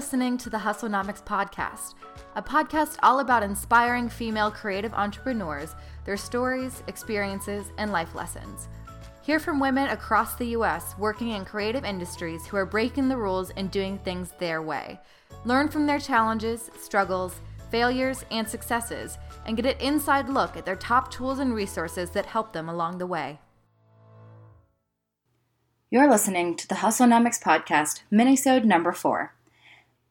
listening to the Hustlenomics Podcast, a podcast all about inspiring female creative entrepreneurs, their stories, experiences, and life lessons. Hear from women across the U.S. working in creative industries who are breaking the rules and doing things their way. Learn from their challenges, struggles, failures, and successes, and get an inside look at their top tools and resources that help them along the way. You're listening to the Hustlenomics Podcast, Minisode number four.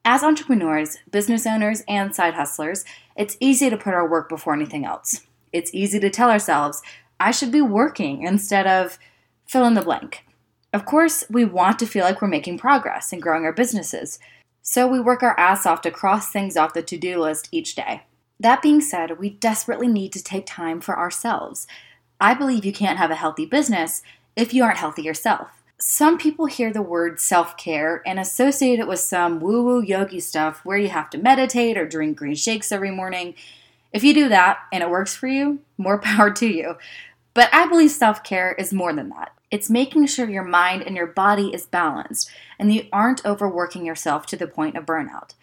As entrepreneurs, business owners, and side hustlers, it's easy to put our work before anything else. It's easy to tell ourselves, I should be working instead of fill in the blank. Of course, we want to feel like we're making progress and growing our businesses, so we work our ass off to cross things off the to do list each day. That being said, we desperately need to take time for ourselves. I believe you can't have a healthy business if you aren't healthy yourself some people hear the word self care and associate it with some woo woo yogi stuff where you have to meditate or drink green shakes every morning. If you do that and it works for you, more power to you. But I believe self care is more than that. It's making sure your mind and your body is balanced and you aren't overworking yourself to the point of burnout.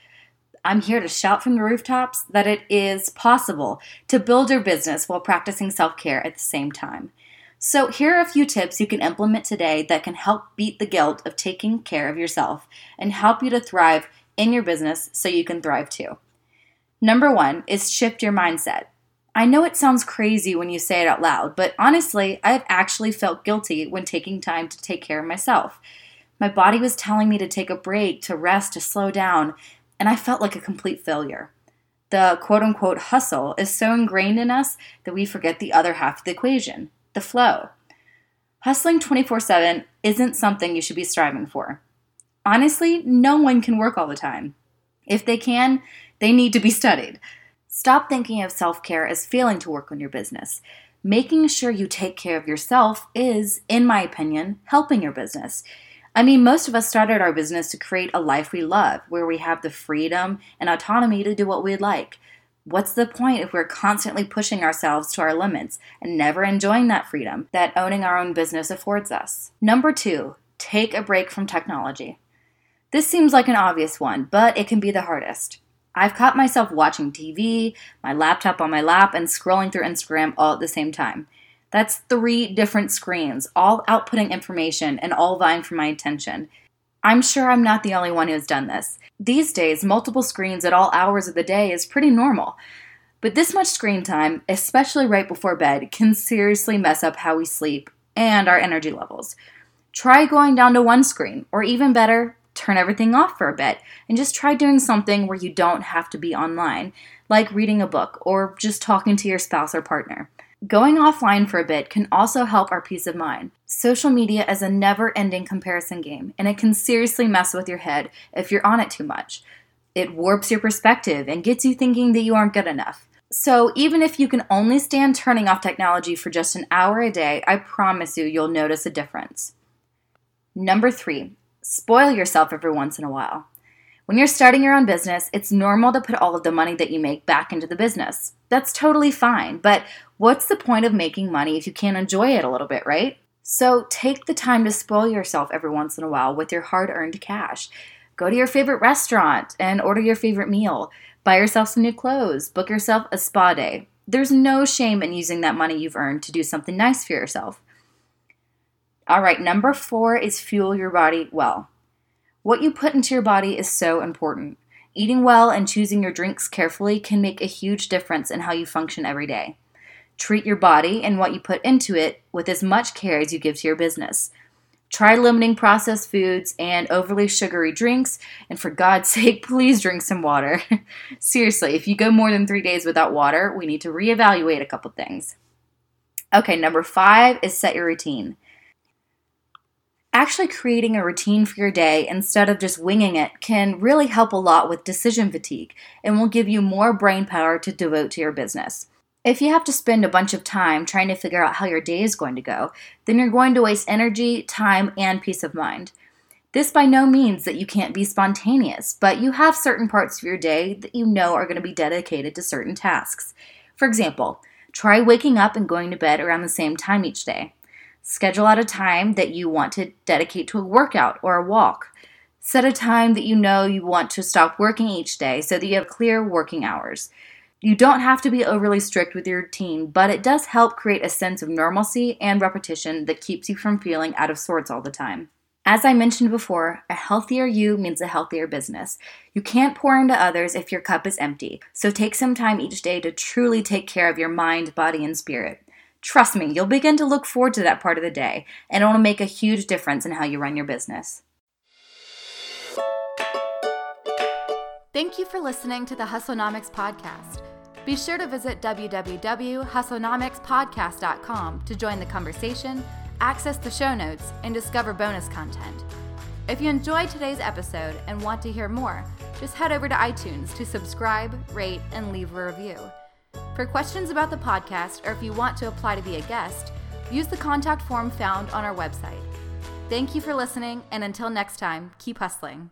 I'm here to shout from the rooftops that it is possible to build your business while practicing self care at the same time. So, here are a few tips you can implement today that can help beat the guilt of taking care of yourself and help you to thrive in your business so you can thrive too. Number one is shift your mindset. I know it sounds crazy when you say it out loud, but honestly, I've actually felt guilty when taking time to take care of myself. My body was telling me to take a break, to rest, to slow down, and I felt like a complete failure. The quote unquote hustle is so ingrained in us that we forget the other half of the equation the flow. Hustling 24 7 isn't something you should be striving for. Honestly, no one can work all the time. If they can, they need to be studied. Stop thinking of self care as failing to work on your business. Making sure you take care of yourself is, in my opinion, helping your business. I mean, most of us started our business to create a life we love, where we have the freedom and autonomy to do what we'd like. What's the point if we're constantly pushing ourselves to our limits and never enjoying that freedom that owning our own business affords us? Number two, take a break from technology. This seems like an obvious one, but it can be the hardest. I've caught myself watching TV, my laptop on my lap, and scrolling through Instagram all at the same time. That's three different screens, all outputting information and all vying for my attention. I'm sure I'm not the only one who's done this. These days, multiple screens at all hours of the day is pretty normal. But this much screen time, especially right before bed, can seriously mess up how we sleep and our energy levels. Try going down to one screen, or even better, turn everything off for a bit and just try doing something where you don't have to be online, like reading a book or just talking to your spouse or partner. Going offline for a bit can also help our peace of mind. Social media is a never ending comparison game, and it can seriously mess with your head if you're on it too much. It warps your perspective and gets you thinking that you aren't good enough. So, even if you can only stand turning off technology for just an hour a day, I promise you, you'll notice a difference. Number three, spoil yourself every once in a while. When you're starting your own business, it's normal to put all of the money that you make back into the business. That's totally fine, but what's the point of making money if you can't enjoy it a little bit, right? So take the time to spoil yourself every once in a while with your hard earned cash. Go to your favorite restaurant and order your favorite meal. Buy yourself some new clothes. Book yourself a spa day. There's no shame in using that money you've earned to do something nice for yourself. All right, number four is fuel your body well. What you put into your body is so important. Eating well and choosing your drinks carefully can make a huge difference in how you function every day. Treat your body and what you put into it with as much care as you give to your business. Try limiting processed foods and overly sugary drinks, and for God's sake, please drink some water. Seriously, if you go more than three days without water, we need to reevaluate a couple things. Okay, number five is set your routine actually creating a routine for your day instead of just winging it can really help a lot with decision fatigue and will give you more brain power to devote to your business. If you have to spend a bunch of time trying to figure out how your day is going to go, then you're going to waste energy, time, and peace of mind. This by no means that you can't be spontaneous, but you have certain parts of your day that you know are going to be dedicated to certain tasks. For example, try waking up and going to bed around the same time each day. Schedule out a time that you want to dedicate to a workout or a walk. Set a time that you know you want to stop working each day so that you have clear working hours. You don't have to be overly strict with your routine, but it does help create a sense of normalcy and repetition that keeps you from feeling out of sorts all the time. As I mentioned before, a healthier you means a healthier business. You can't pour into others if your cup is empty, so take some time each day to truly take care of your mind, body, and spirit. Trust me, you'll begin to look forward to that part of the day, and it will make a huge difference in how you run your business. Thank you for listening to the Hustlenomics podcast. Be sure to visit www.hustlenomicspodcast.com to join the conversation, access the show notes, and discover bonus content. If you enjoyed today's episode and want to hear more, just head over to iTunes to subscribe, rate, and leave a review. For questions about the podcast or if you want to apply to be a guest, use the contact form found on our website. Thank you for listening, and until next time, keep hustling.